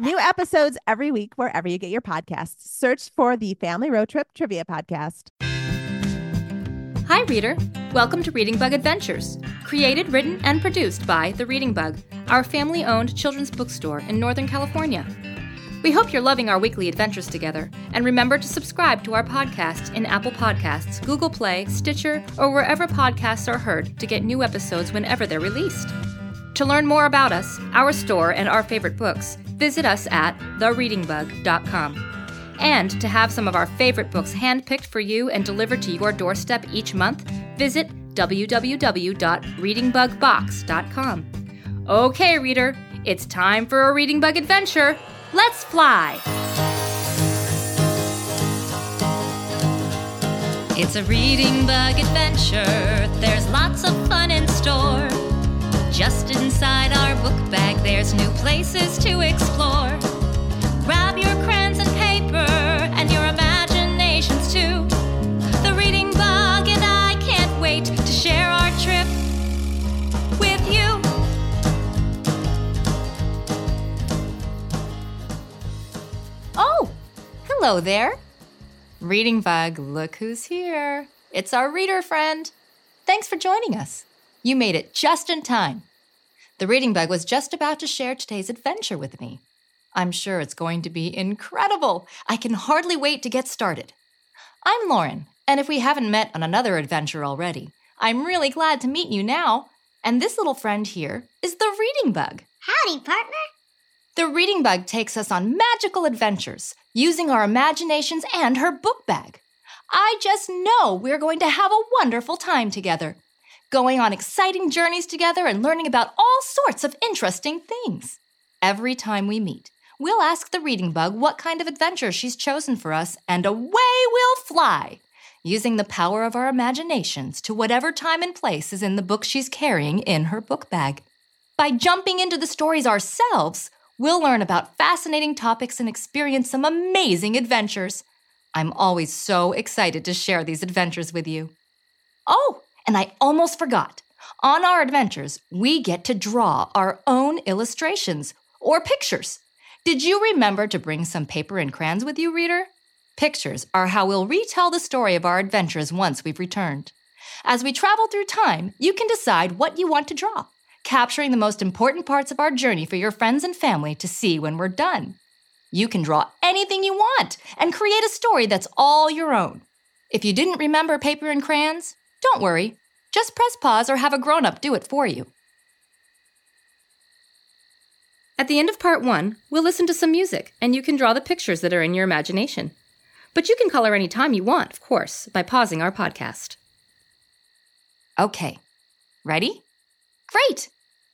New episodes every week wherever you get your podcasts. Search for the Family Road Trip Trivia Podcast. Hi, reader. Welcome to Reading Bug Adventures, created, written, and produced by The Reading Bug, our family owned children's bookstore in Northern California. We hope you're loving our weekly adventures together, and remember to subscribe to our podcast in Apple Podcasts, Google Play, Stitcher, or wherever podcasts are heard to get new episodes whenever they're released. To learn more about us, our store, and our favorite books, visit us at thereadingbug.com. And to have some of our favorite books handpicked for you and delivered to your doorstep each month, visit www.readingbugbox.com. Okay, reader, it's time for a reading bug adventure. Let's fly! It's a reading bug adventure. There's lots of fun in store. Just inside our book bag, there's new places to explore. Grab your crayons and paper and your imaginations too. The reading bug and I can't wait to share our trip with you. Oh, hello there. Reading Bug, look who's here. It's our reader friend. Thanks for joining us. You made it just in time. The Reading Bug was just about to share today's adventure with me. I'm sure it's going to be incredible. I can hardly wait to get started. I'm Lauren, and if we haven't met on another adventure already, I'm really glad to meet you now. And this little friend here is the Reading Bug. Howdy, partner. The Reading Bug takes us on magical adventures using our imaginations and her book bag. I just know we're going to have a wonderful time together, going on exciting journeys together and learning about all sorts of interesting things. Every time we meet, we'll ask the Reading Bug what kind of adventure she's chosen for us, and away we'll fly, using the power of our imaginations to whatever time and place is in the book she's carrying in her book bag. By jumping into the stories ourselves, we'll learn about fascinating topics and experience some amazing adventures. I'm always so excited to share these adventures with you. Oh, and I almost forgot. On our adventures, we get to draw our own illustrations or pictures. Did you remember to bring some paper and crayons with you, reader? Pictures are how we'll retell the story of our adventures once we've returned. As we travel through time, you can decide what you want to draw, capturing the most important parts of our journey for your friends and family to see when we're done. You can draw anything you want and create a story that's all your own. If you didn't remember paper and crayons, don't worry. Just press pause or have a grown up do it for you. At the end of part one, we'll listen to some music and you can draw the pictures that are in your imagination. But you can color any time you want, of course, by pausing our podcast. Okay, ready? Great!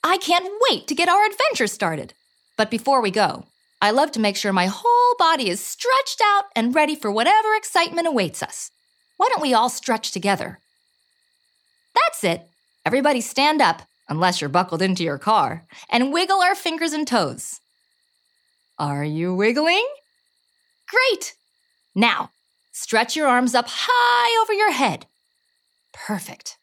I can't wait to get our adventure started. But before we go, I love to make sure my whole body is stretched out and ready for whatever excitement awaits us. Why don't we all stretch together? That's it. Everybody stand up, unless you're buckled into your car, and wiggle our fingers and toes. Are you wiggling? Great! Now, stretch your arms up high over your head. Perfect.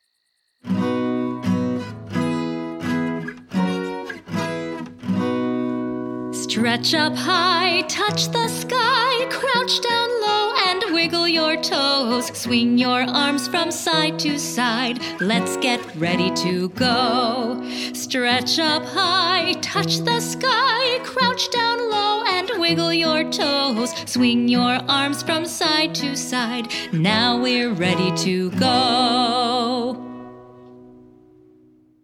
Stretch up high, touch the sky, crouch down low, wiggle your toes, swing your arms from side to side. Let's get ready to go. Stretch up high, touch the sky, crouch down low and wiggle your toes, swing your arms from side to side. Now we're ready to go.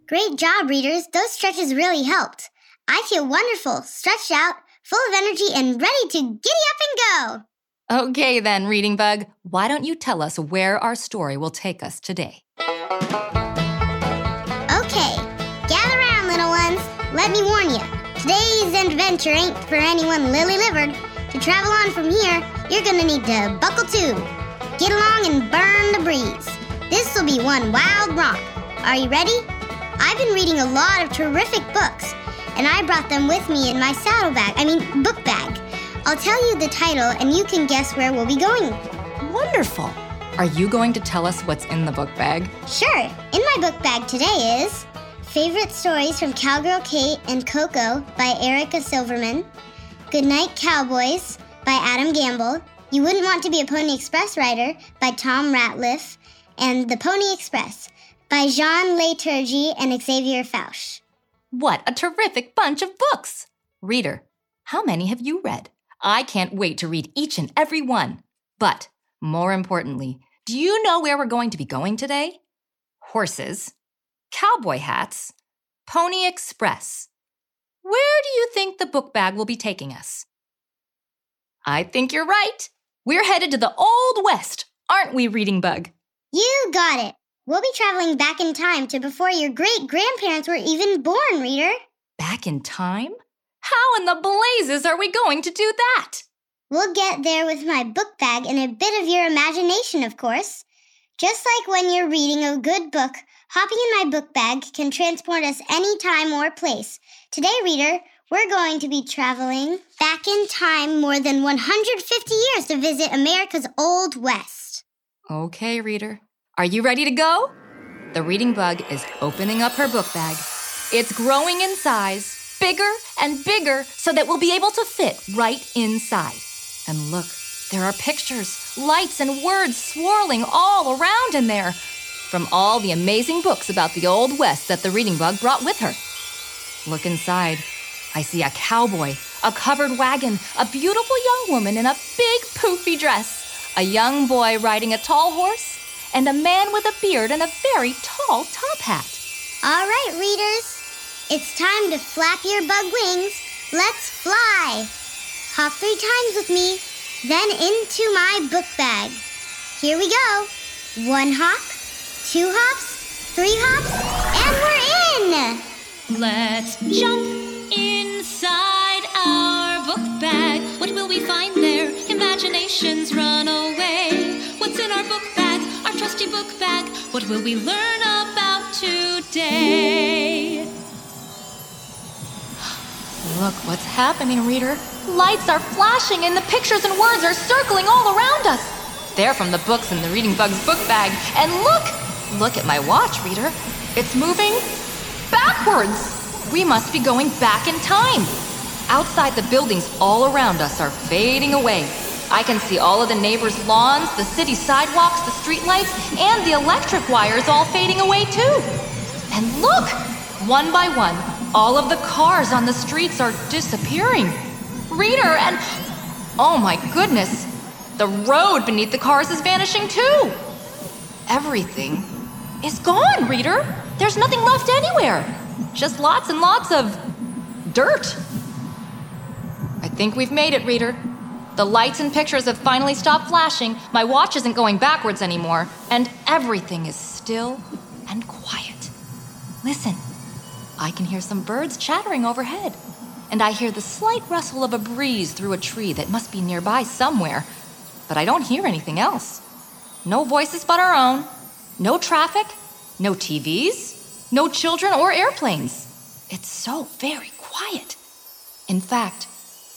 Great job, readers. Those stretches really helped. I feel wonderful, stretched out, full of energy, and ready to giddy up and go. Okay, then, Reading Bug, why don't you tell us where our story will take us today? Okay, gather around, little ones. Let me warn you. Today's adventure ain't for anyone lily livered. To travel on from here, you're gonna need to buckle to. Get along and burn the breeze. This'll be one wild romp. Are you ready? I've been reading a lot of terrific books, and I brought them with me in my saddlebag, I mean, book bag. I'll tell you the title, and you can guess where we'll be going. Wonderful. Are you going to tell us what's in the book bag? Sure. In my book bag today is Favorite Stories from Cowgirl Kate and Cocoa by Erica Silverman, Goodnight Cowboys by Adam Gamble, You Wouldn't Want to Be a Pony Express Rider by Tom Ratliff, and The Pony Express by Jean Léturgie and Xavier Fauche. What a terrific bunch of books! Reader, how many have you read? I can't wait to read each and every one. But more importantly, do you know where we're going to be going today? Horses, cowboy hats, Pony Express. Where do you think the book bag will be taking us? I think you're right. We're headed to the Old West, aren't we, Reading Bug? You got it. We'll be traveling back in time to before your great grandparents were even born, reader. Back in time? How in the blazes are we going to do that? We'll get there with my book bag and a bit of your imagination, of course. Just like when you're reading a good book, hopping in my book bag can transport us any time or place. Today, reader, we're going to be traveling back in time more than 150 years to visit America's Old West. Okay, reader. Are you ready to go? The reading bug is opening up her book bag. It's growing in size, bigger and bigger, so that we'll be able to fit right inside. And look, there are pictures, lights, and words swirling all around in there from all the amazing books about the Old West that the reading bug brought with her. Look inside. I see a cowboy, a covered wagon, a beautiful young woman in a big poofy dress, a young boy riding a tall horse, and a man with a beard and a very tall top hat. All right, readers. It's time to flap your bug wings. Let's fly. Hop three times with me, then into my book bag. Here we go. One hop, two hops, three hops, and we're in. Let's jump inside our book bag. What will we find there? Imaginations run away. What's in our book bag? Our trusty book bag. What will we learn about today? Look what's happening, reader. Lights are flashing and the pictures and words are circling all around us. They're from the books in the Reading Bug's book bag. And look! Look at my watch, reader. It's moving backwards. We must be going back in time. Outside, the buildings all around us are fading away. I can see all of the neighbors' lawns, the city sidewalks, the streetlights, and the electric wires all fading away too. And look! One by one, all of the cars on the streets are disappearing. Reader, and oh my goodness, the road beneath the cars is vanishing too. Everything is gone, Reader. There's nothing left anywhere. Just lots and lots of dirt. I think we've made it, Reader. The lights and pictures have finally stopped flashing, my watch isn't going backwards anymore, and everything is still and quiet. Listen. I can hear some birds chattering overhead, and I hear the slight rustle of a breeze through a tree that must be nearby somewhere, but I don't hear anything else. No voices but our own, no traffic, no TVs, no children or airplanes. It's so very quiet. In fact,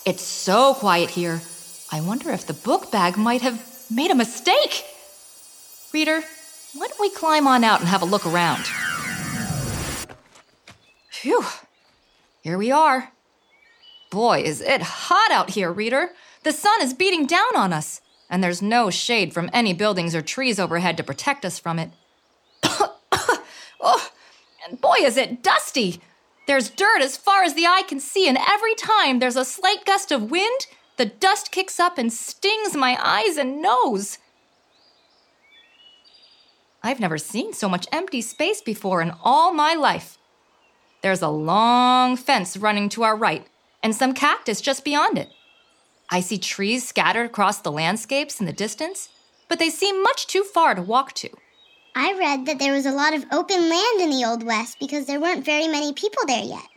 it's so quiet here, I wonder if the book bag might have made a mistake. Reader, why don't we climb on out and have a look around? Phew. Here we are. Boy, is it hot out here, reader. The sun is beating down on us, and there's no shade from any buildings or trees overhead to protect us from it. oh, and boy, is it dusty! There's dirt as far as the eye can see, and every time there's a slight gust of wind, the dust kicks up and stings my eyes and nose. I've never seen so much empty space before in all my life. There's a long fence running to our right, and some cactus just beyond it. I see trees scattered across the landscapes in the distance, but they seem much too far to walk to. I read that there was a lot of open land in the Old West because there weren't very many people there yet.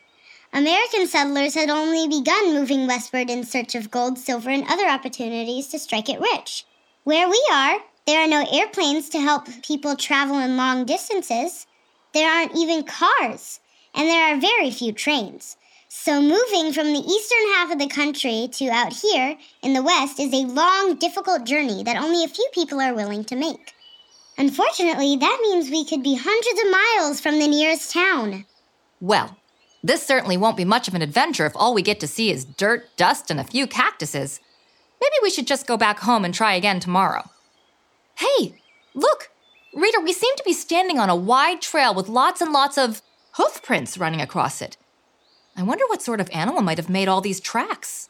American settlers had only begun moving westward in search of gold, silver, and other opportunities to strike it rich. Where we are, there are no airplanes to help people travel in long distances. There aren't even cars, and there are very few trains. So, moving from the eastern half of the country to out here in the west is a long, difficult journey that only a few people are willing to make. Unfortunately, that means we could be hundreds of miles from the nearest town. Well, this certainly won't be much of an adventure if all we get to see is dirt, dust, and a few cactuses. Maybe we should just go back home and try again tomorrow. Hey, look! Reader, we seem to be standing on a wide trail with lots and lots of hoof prints running across it. I wonder what sort of animal might have made all these tracks.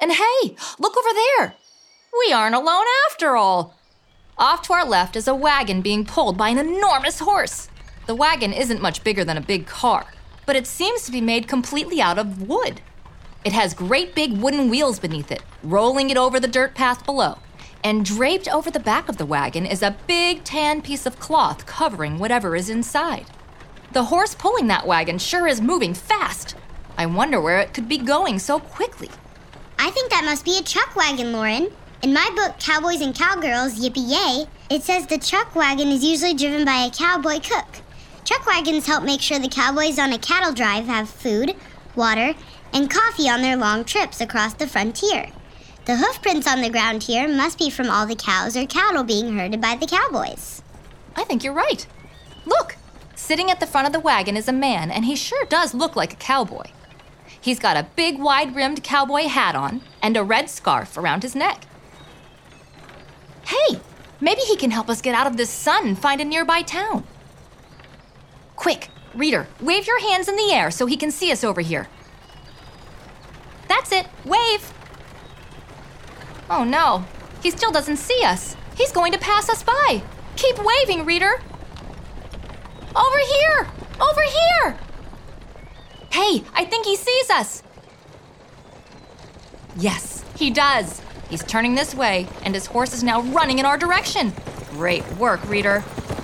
And hey, look over there! We aren't alone after all. Off to our left is a wagon being pulled by an enormous horse. The wagon isn't much bigger than a big car, but it seems to be made completely out of wood. It has great big wooden wheels beneath it, rolling it over the dirt path below. And draped over the back of the wagon is a big tan piece of cloth covering whatever is inside. The horse pulling that wagon sure is moving fast. I wonder where it could be going so quickly. I think that must be a chuck wagon, Lauren. In my book, Cowboys and Cowgirls, Yippee Yay, it says the chuck wagon is usually driven by a cowboy cook. Chuck wagons help make sure the cowboys on a cattle drive have food, water, and coffee on their long trips across the frontier. The hoofprints on the ground here must be from all the cows or cattle being herded by the cowboys. I think you're right. Look, sitting at the front of the wagon is a man, and he sure does look like a cowboy. He's got a big, wide rimmed cowboy hat on and a red scarf around his neck. Hey, maybe he can help us get out of this sun and find a nearby town. Quick, reader, wave your hands in the air so he can see us over here. That's it, wave! Oh no, he still doesn't see us. He's going to pass us by. Keep waving, reader. Over here! Over here! Hey, I think he sees us. Yes, he does. He's turning this way, and his horse is now running in our direction. Great work, reader.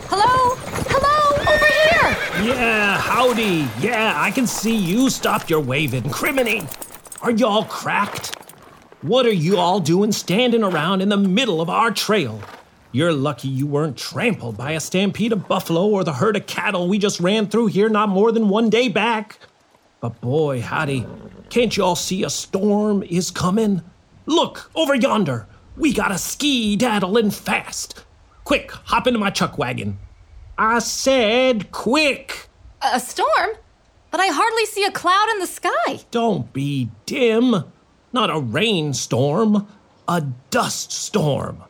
Hello? Hello? Over here! Yeah, howdy. Yeah, I can see you stopped your waving. Criminy! Are y'all cracked? What are you all doing standing around in the middle of our trail? You're lucky you weren't trampled by a stampede of buffalo or the herd of cattle we just ran through here not more than one day back. But boy, howdy, can't y'all see a storm is coming? Look, over yonder. We got a ski daddling fast. Quick, hop into my chuck wagon. I said quick. A storm? But I hardly see a cloud in the sky. Don't be dim. Not a rainstorm, a dust storm.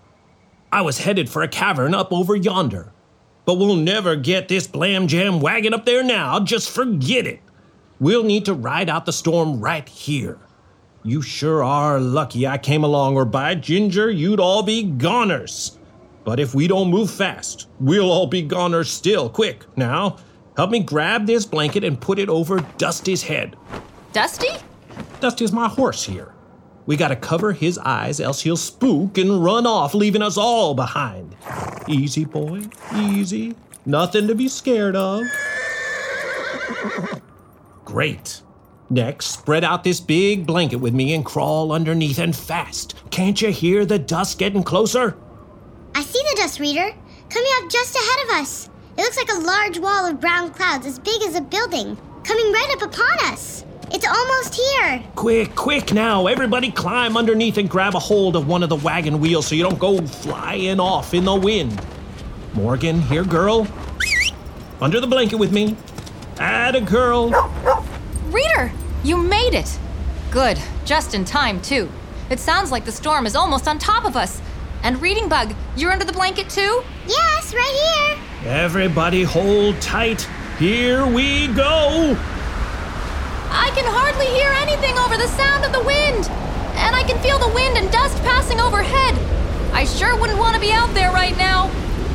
I was headed for a cavern up over yonder. But we'll never get this blam jam wagon up there now. Just forget it. We'll need to ride out the storm right here. You sure are lucky I came along, or by ginger, you'd all be goners. But if we don't move fast, we'll all be goners still. Quick, now, help me grab this blanket and put it over Dusty's head. Dusty? Dusty's my horse here. We gotta cover his eyes, else he'll spook and run off, leaving us all behind. Easy, boy, easy. Nothing to be scared of. Great. Next, spread out this big blanket with me and crawl underneath and fast. Can't you hear the dust getting closer? I see the dust reader coming up just ahead of us. It looks like a large wall of brown clouds as big as a building, coming right up upon us. It's almost here. Quick, quick now. Everybody climb underneath and grab a hold of one of the wagon wheels so you don't go flying off in the wind. Morgan, here, girl. Under the blanket with me. Add a girl. Reader, you made it! Good, just in time, too. It sounds like the storm is almost on top of us. And Reading Bug, you're under the blanket too? Yes, right here. Everybody hold tight. Here we go. I can hardly hear anything over the sound of the wind. And I can feel the wind and dust passing overhead. I sure wouldn't want to be out there right now.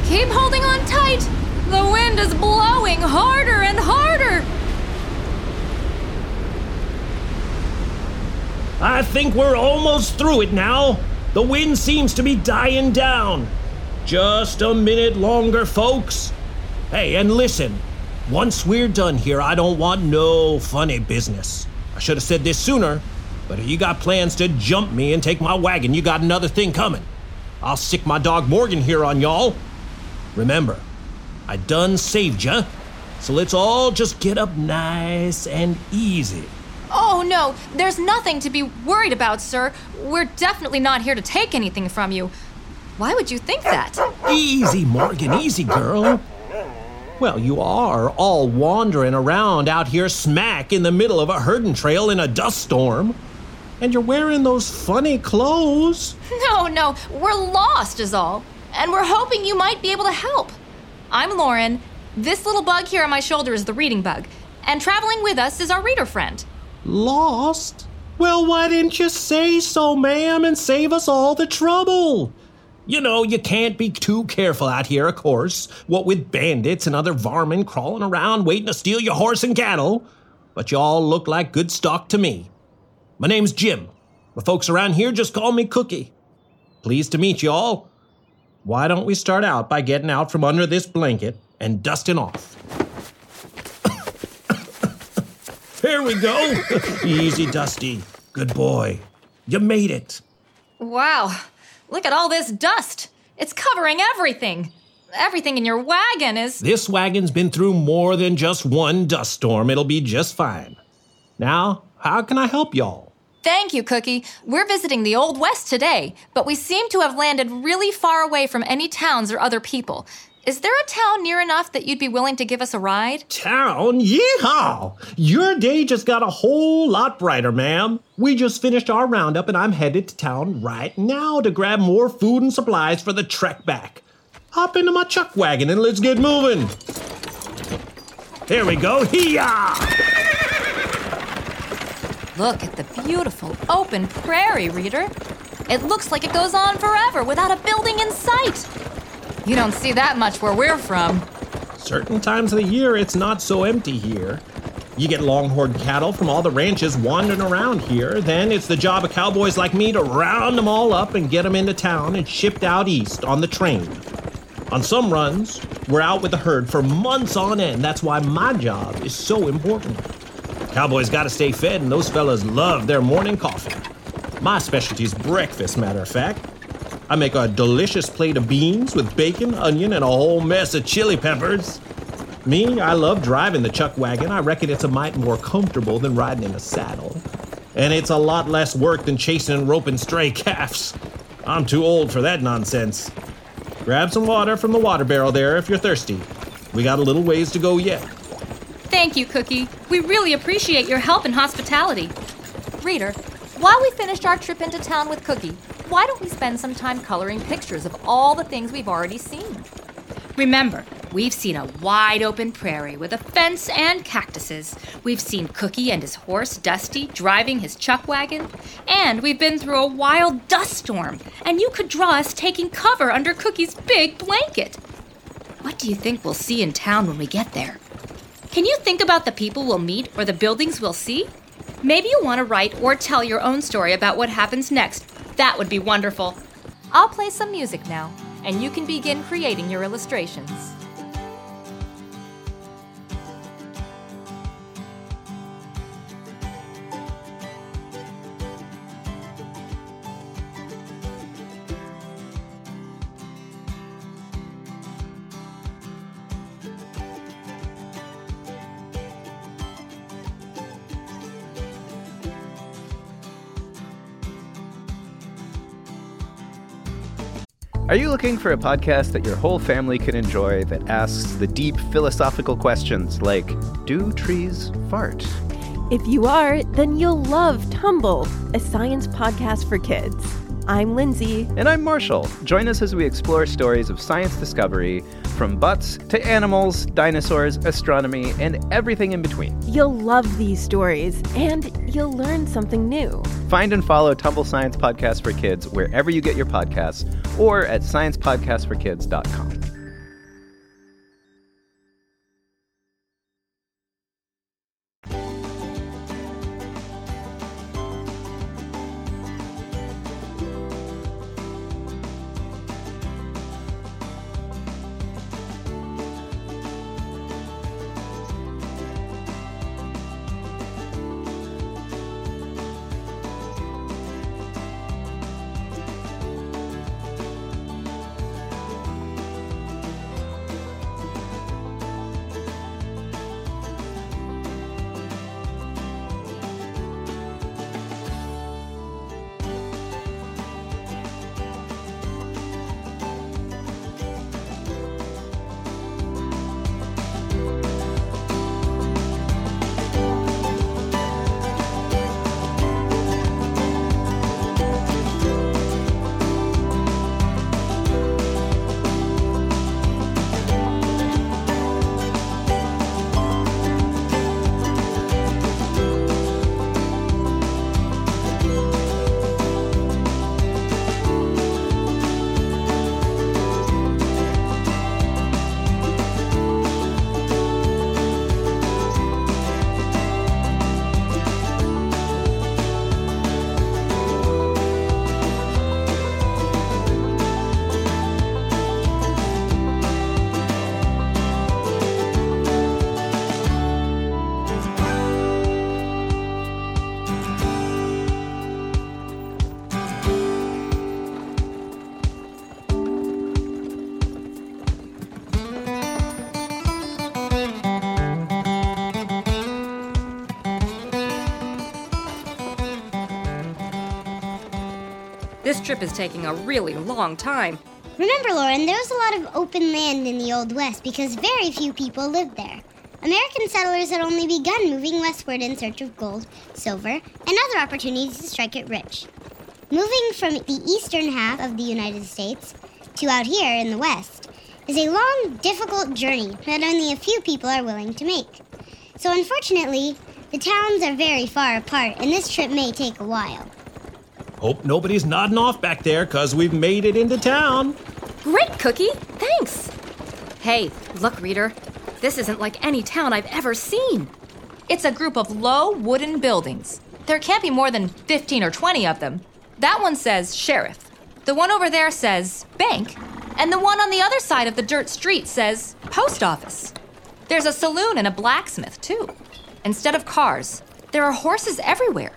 Keep holding on tight. The wind is blowing harder and harder. I think we're almost through it now. The wind seems to be dying down. Just a minute longer, folks. Hey, and listen. Once we're done here, I don't want no funny business. I should have said this sooner, but if you got plans to jump me and take my wagon, you got another thing coming. I'll sick my dog Morgan here on y'all. Remember, I done saved ya, so let's all just get up nice and easy. Oh no, there's nothing to be worried about, sir. We're definitely not here to take anything from you. Why would you think that? Easy, Morgan, easy, girl. Well, you are all wandering around out here smack in the middle of a herding trail in a dust storm. And you're wearing those funny clothes. No, no, we're lost, is all. And we're hoping you might be able to help. I'm Lauren. This little bug here on my shoulder is the reading bug. And traveling with us is our reader friend. Lost? Well, why didn't you say so, ma'am, and save us all the trouble? You know, you can't be too careful out here, of course, what with bandits and other varmin crawling around waiting to steal your horse and cattle. But you all look like good stock to me. My name's Jim. The folks around here just call me Cookie. Pleased to meet you all. Why don't we start out by getting out from under this blanket and dusting off? Here we go. Easy, Dusty. Good boy. You made it. Wow, look at all this dust. It's covering everything. Everything in your wagon is. This wagon's been through more than just one dust storm. It'll be just fine. Now, how can I help y'all? Thank you, Cookie. We're visiting the Old West today, but we seem to have landed really far away from any towns or other people. Is there a town near enough that you'd be willing to give us a ride? Town? Yeehaw! Your day just got a whole lot brighter, ma'am. We just finished our roundup and I'm headed to town right now to grab more food and supplies for the trek back. Hop into my chuck wagon and let's get moving. Here we go. Hee-yah! Look at the beautiful open prairie, reader. It looks like it goes on forever without a building in sight. You don't see that much where we're from. Certain times of the year, it's not so empty here. You get longhorn cattle from all the ranches wandering around here. Then it's the job of cowboys like me to round them all up and get them into town and shipped out east on the train. On some runs, we're out with the herd for months on end. That's why my job is so important. Cowboys gotta stay fed, and those fellas love their morning coffee. My specialty's breakfast, matter of fact. I make a delicious plate of beans with bacon, onion, and a whole mess of chili peppers. Me, I love driving the chuck wagon. I reckon it's a mite more comfortable than riding in a saddle. And it's a lot less work than chasing and roping stray calves. I'm too old for that nonsense. Grab some water from the water barrel there if you're thirsty. We got a little ways to go yet. Thank you, Cookie. We really appreciate your help and hospitality. Reader, while we finished our trip into town with Cookie, why don't we spend some time coloring pictures of all the things we've already seen? Remember, we've seen a wide open prairie with a fence and cactuses. We've seen Cookie and his horse, Dusty, driving his chuck wagon. And we've been through a wild dust storm. And you could draw us taking cover under Cookie's big blanket. What do you think we'll see in town when we get there? Can you think about the people we'll meet or the buildings we'll see? Maybe you want to write or tell your own story about what happens next. That would be wonderful. I'll play some music now, and you can begin creating your illustrations. Are you looking for a podcast that your whole family can enjoy that asks the deep philosophical questions like Do trees fart? If you are, then you'll love Tumble, a science podcast for kids. I'm Lindsay. And I'm Marshall. Join us as we explore stories of science discovery from butts to animals, dinosaurs, astronomy, and everything in between. You'll love these stories and you'll learn something new. Find and follow Tumble Science Podcast for Kids wherever you get your podcasts or at sciencepodcastforkids.com. trip is taking a really long time. Remember, Lauren, there was a lot of open land in the Old West because very few people lived there. American settlers had only begun moving westward in search of gold, silver, and other opportunities to strike it rich. Moving from the eastern half of the United States to out here in the west is a long, difficult journey that only a few people are willing to make. So, unfortunately, the towns are very far apart, and this trip may take a while. Hope nobody's nodding off back there, cause we've made it into town. Great, Cookie. Thanks. Hey, look, reader. This isn't like any town I've ever seen. It's a group of low wooden buildings. There can't be more than 15 or 20 of them. That one says sheriff. The one over there says bank. And the one on the other side of the dirt street says post office. There's a saloon and a blacksmith, too. Instead of cars, there are horses everywhere.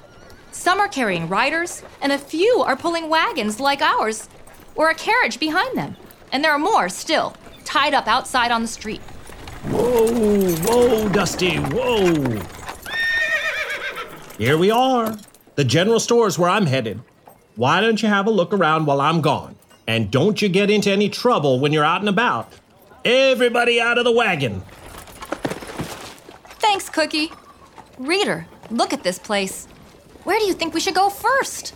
Some are carrying riders, and a few are pulling wagons like ours, or a carriage behind them. And there are more still, tied up outside on the street. Whoa, whoa, Dusty, whoa. Here we are. The general store is where I'm headed. Why don't you have a look around while I'm gone? And don't you get into any trouble when you're out and about. Everybody out of the wagon. Thanks, Cookie. Reader, look at this place. Where do you think we should go first?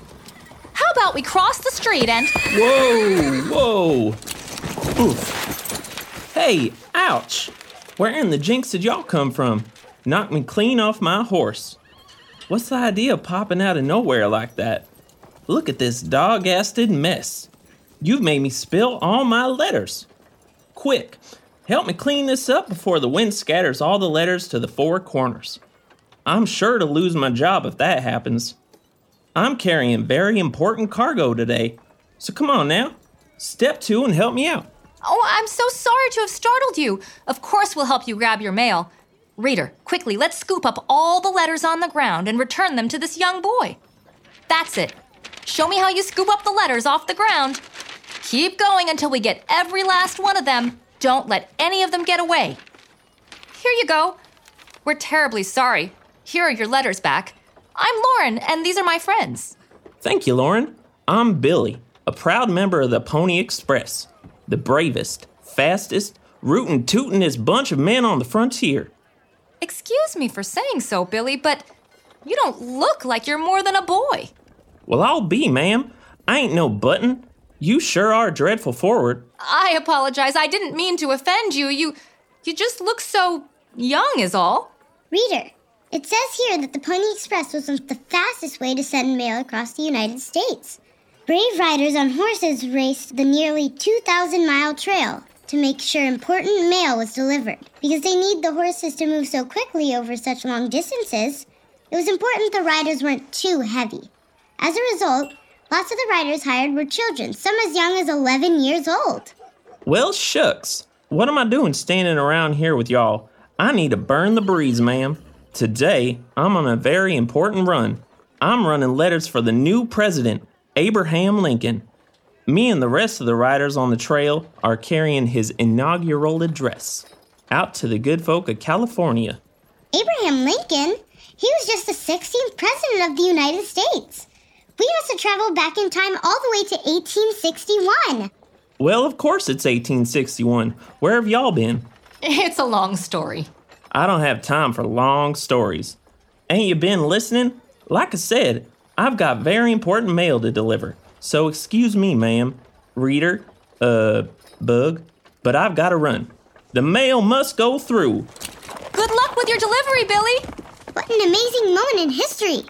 How about we cross the street and. Whoa, whoa. Oof. Hey, ouch. Where in the jinx did y'all come from? Knocked me clean off my horse. What's the idea of popping out of nowhere like that? Look at this dog-assed mess. You've made me spill all my letters. Quick, help me clean this up before the wind scatters all the letters to the four corners. I'm sure to lose my job if that happens. I'm carrying very important cargo today. So come on now, step two and help me out. Oh, I'm so sorry to have startled you. Of course, we'll help you grab your mail. Reader, quickly, let's scoop up all the letters on the ground and return them to this young boy. That's it. Show me how you scoop up the letters off the ground. Keep going until we get every last one of them. Don't let any of them get away. Here you go. We're terribly sorry. Here are your letters back. I'm Lauren, and these are my friends. Thank you, Lauren. I'm Billy, a proud member of the Pony Express, the bravest, fastest, rootin' tootin'est bunch of men on the frontier. Excuse me for saying so, Billy, but you don't look like you're more than a boy. Well, I'll be, ma'am. I ain't no button. You sure are dreadful forward. I apologize. I didn't mean to offend you. You you just look so young is all. Reader, it says here that the Pony Express was the fastest way to send mail across the United States. Brave riders on horses raced the nearly 2,000 mile trail to make sure important mail was delivered. Because they need the horses to move so quickly over such long distances, it was important the riders weren't too heavy. As a result, lots of the riders hired were children, some as young as 11 years old. Well, shucks. What am I doing standing around here with y'all? I need to burn the breeze, ma'am. Today, I'm on a very important run. I'm running letters for the new president, Abraham Lincoln. Me and the rest of the riders on the trail are carrying his inaugural address out to the good folk of California. Abraham Lincoln? He was just the 16th president of the United States. We must have traveled back in time all the way to 1861. Well, of course it's 1861. Where have y'all been? It's a long story. I don't have time for long stories. Ain't you been listening? Like I said, I've got very important mail to deliver. So excuse me, ma'am, reader, uh, bug, but I've got to run. The mail must go through. Good luck with your delivery, Billy. What an amazing moment in history.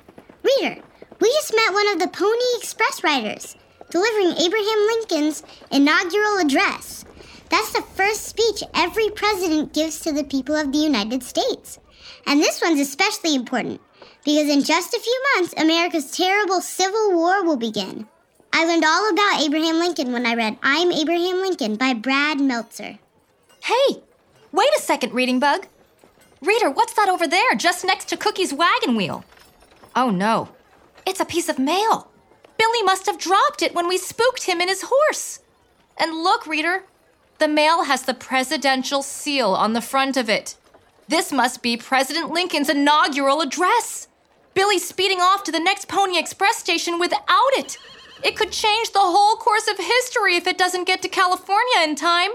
Reader, we just met one of the Pony Express riders, delivering Abraham Lincoln's inaugural address. That's the first speech every president gives to the people of the United States. And this one's especially important because in just a few months, America's terrible Civil War will begin. I learned all about Abraham Lincoln when I read I'm Abraham Lincoln by Brad Meltzer. Hey, wait a second, Reading Bug. Reader, what's that over there, just next to Cookie's wagon wheel? Oh no, it's a piece of mail. Billy must have dropped it when we spooked him in his horse. And look, Reader, the mail has the presidential seal on the front of it. This must be President Lincoln's inaugural address. Billy's speeding off to the next Pony Express station without it. It could change the whole course of history if it doesn't get to California in time.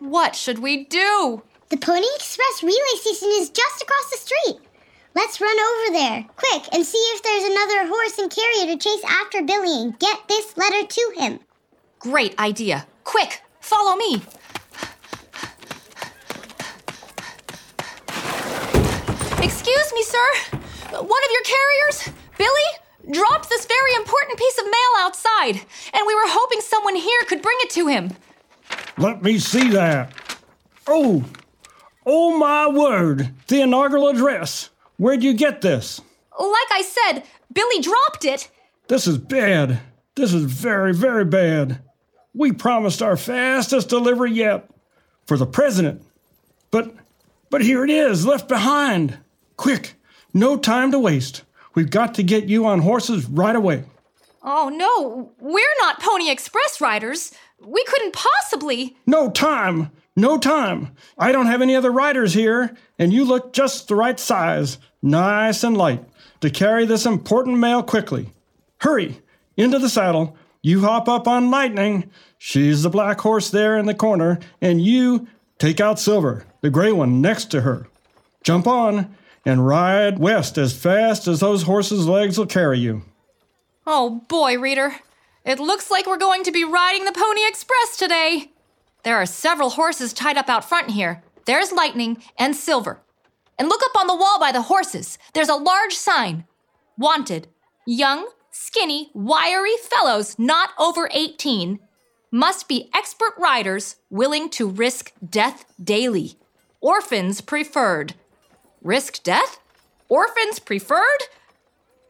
What should we do? The Pony Express relay station is just across the street. Let's run over there, quick, and see if there's another horse and carrier to chase after Billy and get this letter to him. Great idea. Quick, follow me. Excuse me, sir. One of your carriers, Billy, dropped this very important piece of mail outside, and we were hoping someone here could bring it to him. Let me see that. Oh, oh my word. The inaugural address. Where'd you get this? Like I said, Billy dropped it. This is bad. This is very, very bad. We promised our fastest delivery yet for the president. But, but here it is, left behind. Quick, no time to waste. We've got to get you on horses right away. Oh no, we're not Pony Express riders. We couldn't possibly. No time! No time! I don't have any other riders here, and you look just the right size, nice and light, to carry this important mail quickly. Hurry! Into the saddle. You hop up on Lightning. She's the black horse there in the corner, and you take out Silver, the gray one next to her. Jump on and ride west as fast as those horses' legs will carry you. Oh boy, reader. It looks like we're going to be riding the Pony Express today. There are several horses tied up out front here. There's Lightning and Silver. And look up on the wall by the horses. There's a large sign Wanted. Young, skinny, wiry fellows not over 18 must be expert riders willing to risk death daily. Orphans preferred. Risk death? Orphans preferred?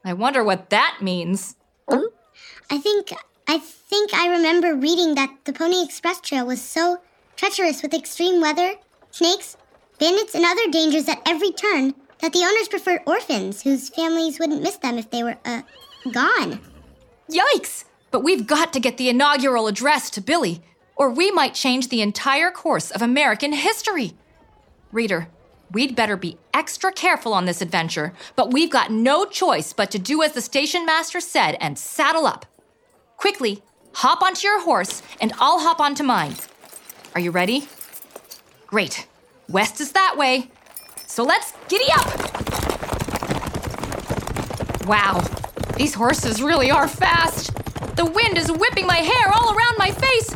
I wonder what that means. I think I think I remember reading that the Pony Express Trail was so treacherous with extreme weather, snakes, bandits, and other dangers at every turn that the owners preferred orphans whose families wouldn't miss them if they were uh gone. Yikes! But we've got to get the inaugural address to Billy, or we might change the entire course of American history. Reader, we'd better be extra careful on this adventure, but we've got no choice but to do as the station master said and saddle up. Quickly, hop onto your horse, and I'll hop onto mine. Are you ready? Great. West is that way. So let's giddy up! Wow, these horses really are fast. The wind is whipping my hair all around my face,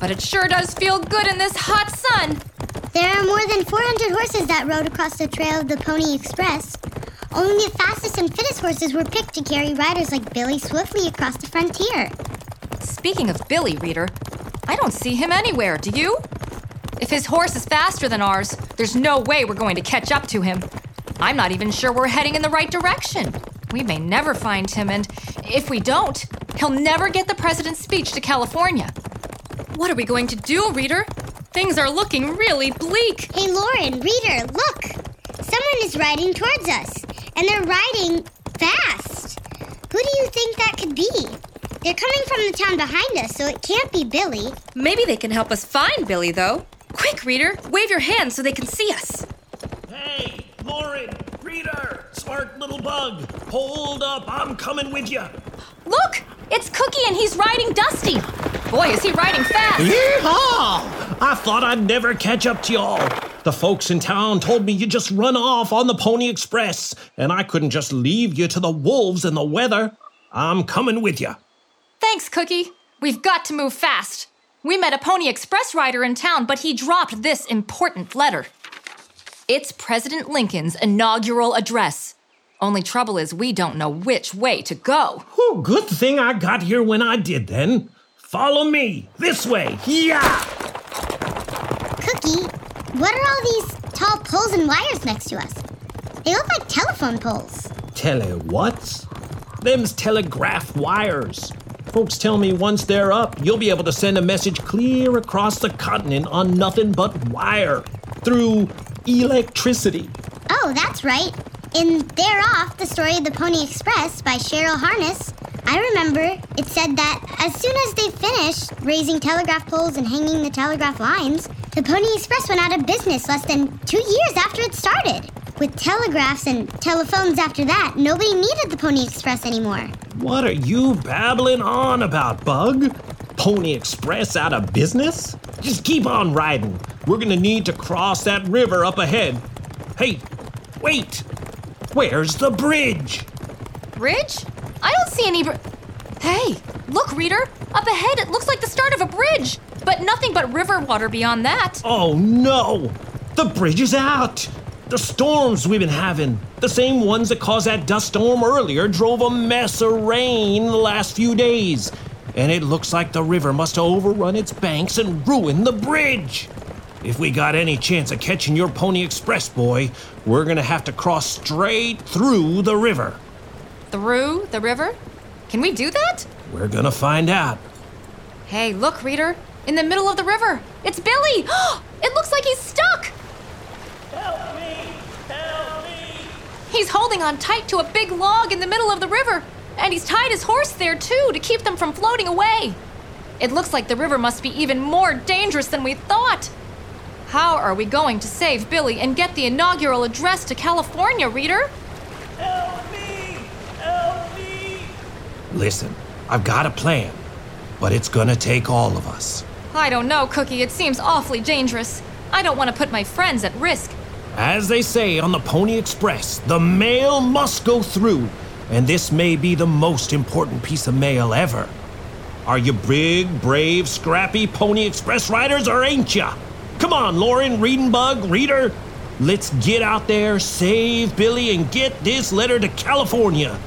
but it sure does feel good in this hot sun. There are more than 400 horses that rode across the trail of the Pony Express. Only the fastest and fittest horses were picked to carry riders like Billy swiftly across the frontier. Speaking of Billy, reader, I don't see him anywhere, do you? If his horse is faster than ours, there's no way we're going to catch up to him. I'm not even sure we're heading in the right direction. We may never find him, and if we don't, he'll never get the president's speech to California. What are we going to do, reader? Things are looking really bleak. Hey, Lauren, reader, look! Someone is riding towards us, and they're riding fast. Who do you think that could be? They're coming from the town behind us, so it can't be Billy. Maybe they can help us find Billy, though. Quick, reader, wave your hand so they can see us. Hey, Lauren, Reader, smart little bug, hold up, I'm coming with you. Look, it's Cookie and he's riding Dusty. Boy, is he riding fast. Yeehaw! I thought I'd never catch up to y'all. The folks in town told me you just run off on the Pony Express, and I couldn't just leave you to the wolves and the weather. I'm coming with you. Thanks, Cookie. We've got to move fast. We met a Pony Express rider in town, but he dropped this important letter. It's President Lincoln's inaugural address. Only trouble is, we don't know which way to go. Whew, good thing I got here when I did then. Follow me, this way, yeah! Cookie, what are all these tall poles and wires next to us? They look like telephone poles. Tele what? Them's telegraph wires. Folks tell me once they're up, you'll be able to send a message clear across the continent on nothing but wire through electricity. Oh, that's right. In They're Off, the story of the Pony Express by Cheryl Harness, I remember it said that as soon as they finished raising telegraph poles and hanging the telegraph lines, the Pony Express went out of business less than two years after it started. With telegraphs and telephones after that, nobody needed the Pony Express anymore. What are you babbling on about, Bug? Pony Express out of business? Just keep on riding. We're gonna need to cross that river up ahead. Hey, wait! Where's the bridge? Bridge? I don't see any. Br- hey, look, reader. Up ahead, it looks like the start of a bridge, but nothing but river water beyond that. Oh no! The bridge is out! The storms we've been having, the same ones that caused that dust storm earlier, drove a mess of rain the last few days. And it looks like the river must have overrun its banks and ruined the bridge. If we got any chance of catching your Pony Express, boy, we're gonna have to cross straight through the river. Through the river? Can we do that? We're gonna find out. Hey, look, reader. In the middle of the river. It's Billy! it looks like he's stuck! Help me! Help me! He's holding on tight to a big log in the middle of the river, and he's tied his horse there too to keep them from floating away. It looks like the river must be even more dangerous than we thought. How are we going to save Billy and get the inaugural address to California, reader? Help me! Help me! Listen, I've got a plan, but it's gonna take all of us. I don't know, Cookie. It seems awfully dangerous. I don't want to put my friends at risk. As they say on the Pony Express, the mail must go through, and this may be the most important piece of mail ever. Are you big, brave, scrappy Pony Express riders, or ain't ya? Come on, Lauren, Reading Bug, Reader. Let's get out there, save Billy, and get this letter to California.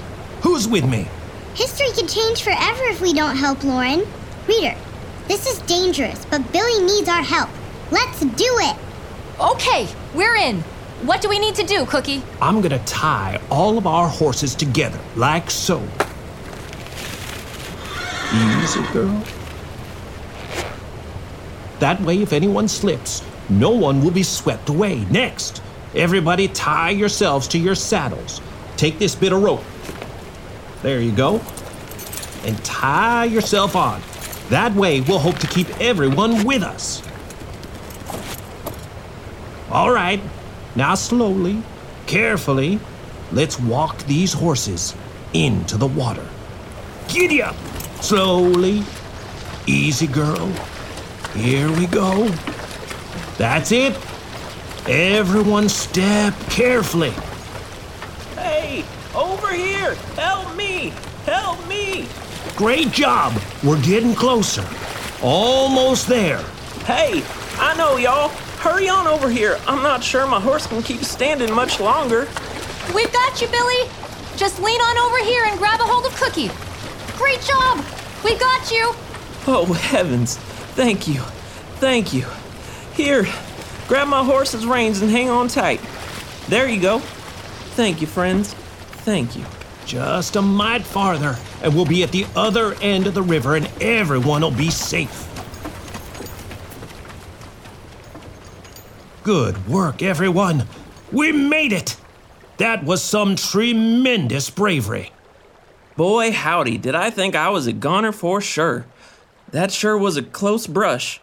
Who's with me? History could change forever if we don't help Lauren. Reader, this is dangerous, but Billy needs our help. Let's do it! Okay, we're in. What do we need to do, Cookie? I'm gonna tie all of our horses together, like so. Easy, girl. That way, if anyone slips, no one will be swept away. Next, everybody tie yourselves to your saddles. Take this bit of rope. There you go. And tie yourself on. That way, we'll hope to keep everyone with us. All right, now slowly, carefully, let's walk these horses into the water. Giddy up! Slowly. Easy, girl. Here we go. That's it. Everyone step carefully. Hey, over here! Help me! Help me! Great job. We're getting closer. Almost there. Hey, I know y'all. Hurry on over here. I'm not sure my horse can keep standing much longer. We've got you, Billy. Just lean on over here and grab a hold of Cookie. Great job. We got you. Oh, heavens. Thank you. Thank you. Here, grab my horse's reins and hang on tight. There you go. Thank you, friends. Thank you. Just a mite farther, and we'll be at the other end of the river, and everyone will be safe. Good work, everyone. We made it. That was some tremendous bravery. Boy, howdy, did I think I was a goner for sure. That sure was a close brush.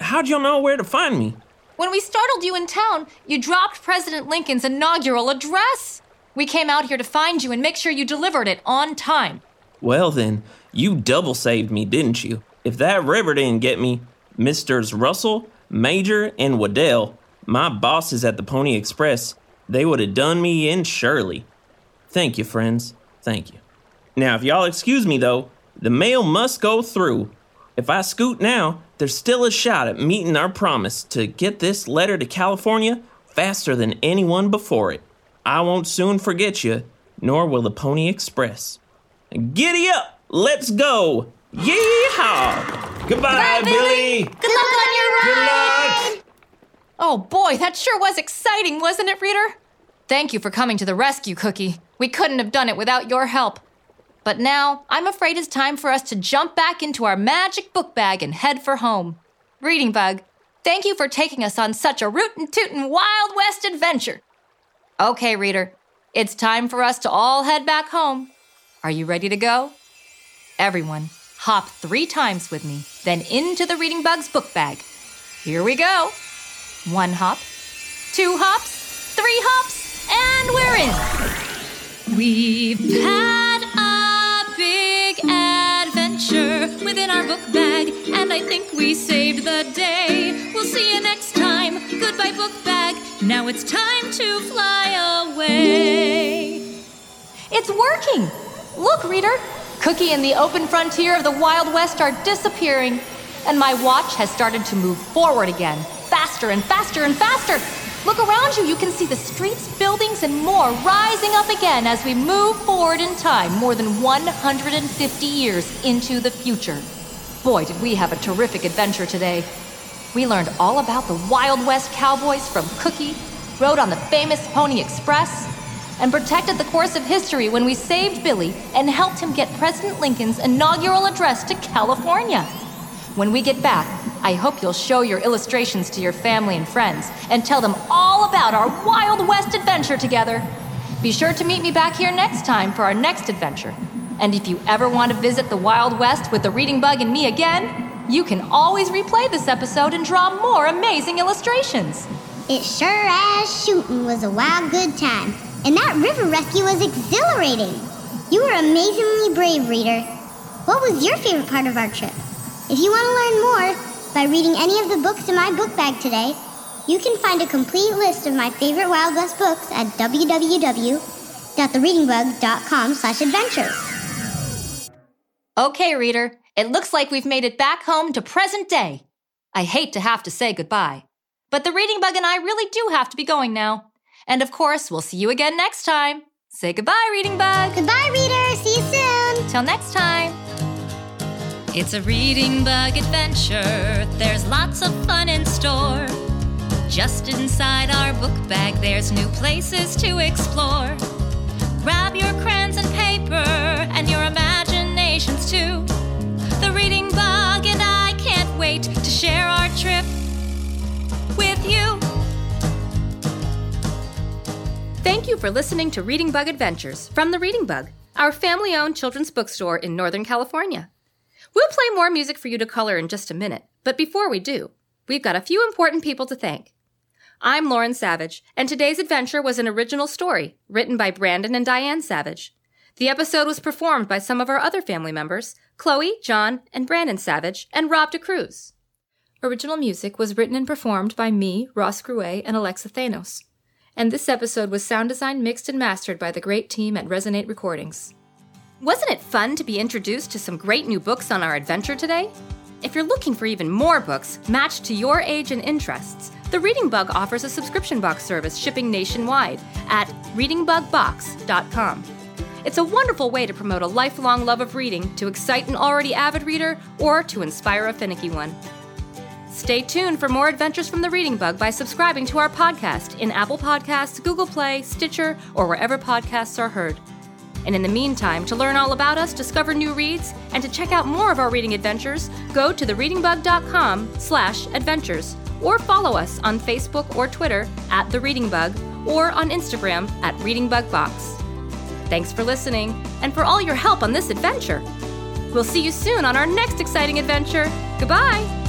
How'd y'all know where to find me? When we startled you in town, you dropped President Lincoln's inaugural address. We came out here to find you and make sure you delivered it on time. Well, then, you double saved me, didn't you? If that river didn't get me, Misters Russell, Major, and Waddell, my bosses at the Pony Express, they would have done me in surely. Thank you, friends. Thank you. Now, if y'all excuse me, though, the mail must go through. If I scoot now, there's still a shot at meeting our promise to get this letter to California faster than anyone before it. I won't soon forget you, nor will the Pony Express. Giddy up! Let's go! Yeehaw! Goodbye, Billy. Good luck on your ride! Good luck. Oh boy, that sure was exciting, wasn't it, Reader? Thank you for coming to the rescue, Cookie. We couldn't have done it without your help. But now, I'm afraid it's time for us to jump back into our magic book bag and head for home. Reading Bug, thank you for taking us on such a rootin' tootin' Wild West adventure. Okay, Reader, it's time for us to all head back home. Are you ready to go? Everyone, hop three times with me, then into the Reading Bug's book bag. Here we go. One hop, two hops, three hops, and we're in. We've had a big adventure within our book bag, and I think we saved the day. We'll see you next time. Goodbye, book bag. Now it's time to fly away. It's working! Look, reader! Cookie and the open frontier of the Wild West are disappearing, and my watch has started to move forward again, faster and faster and faster. Look around you, you can see the streets, buildings, and more rising up again as we move forward in time more than 150 years into the future. Boy, did we have a terrific adventure today. We learned all about the Wild West cowboys from Cookie, rode on the famous Pony Express, and protected the course of history when we saved Billy and helped him get President Lincoln's inaugural address to California. When we get back, I hope you'll show your illustrations to your family and friends and tell them all about our Wild West adventure together. Be sure to meet me back here next time for our next adventure. And if you ever want to visit the Wild West with the Reading Bug and me again, you can always replay this episode and draw more amazing illustrations. It sure as shooting was a wild good time. And that river rescue was exhilarating. You were amazingly brave, reader. What was your favorite part of our trip? If you want to learn more by reading any of the books in my book bag today, you can find a complete list of my favorite Wild West books at www.thereadingbug.com slash adventures. Okay, reader, it looks like we've made it back home to present day. I hate to have to say goodbye, but the reading bug and I really do have to be going now. And of course, we'll see you again next time. Say goodbye, reading bug. Goodbye, reader. See you soon. Till next time. It's a reading bug adventure. There's lots of fun in store. Just inside our book bag, there's new places to explore. Grab your crayons and paper and your imaginations too. The reading bug and I can't wait to share our trip with you. Thank you for listening to Reading Bug Adventures from the Reading Bug, our family owned children's bookstore in Northern California. We'll play more music for you to color in just a minute, but before we do, we've got a few important people to thank. I'm Lauren Savage, and today's adventure was an original story written by Brandon and Diane Savage. The episode was performed by some of our other family members Chloe, John, and Brandon Savage, and Rob DeCruz. Original music was written and performed by me, Ross Gruet, and Alexa Thanos. And this episode was sound designed, mixed, and mastered by the great team at Resonate Recordings. Wasn't it fun to be introduced to some great new books on our adventure today? If you're looking for even more books matched to your age and interests, the Reading Bug offers a subscription box service shipping nationwide at readingbugbox.com. It's a wonderful way to promote a lifelong love of reading to excite an already avid reader or to inspire a finicky one. Stay tuned for more adventures from the Reading Bug by subscribing to our podcast in Apple Podcasts, Google Play, Stitcher, or wherever podcasts are heard. And in the meantime, to learn all about us, discover new reads, and to check out more of our reading adventures, go to thereadingbug.com slash adventures or follow us on Facebook or Twitter at The Reading Bug or on Instagram at ReadingBugBox. Thanks for listening and for all your help on this adventure. We'll see you soon on our next exciting adventure. Goodbye!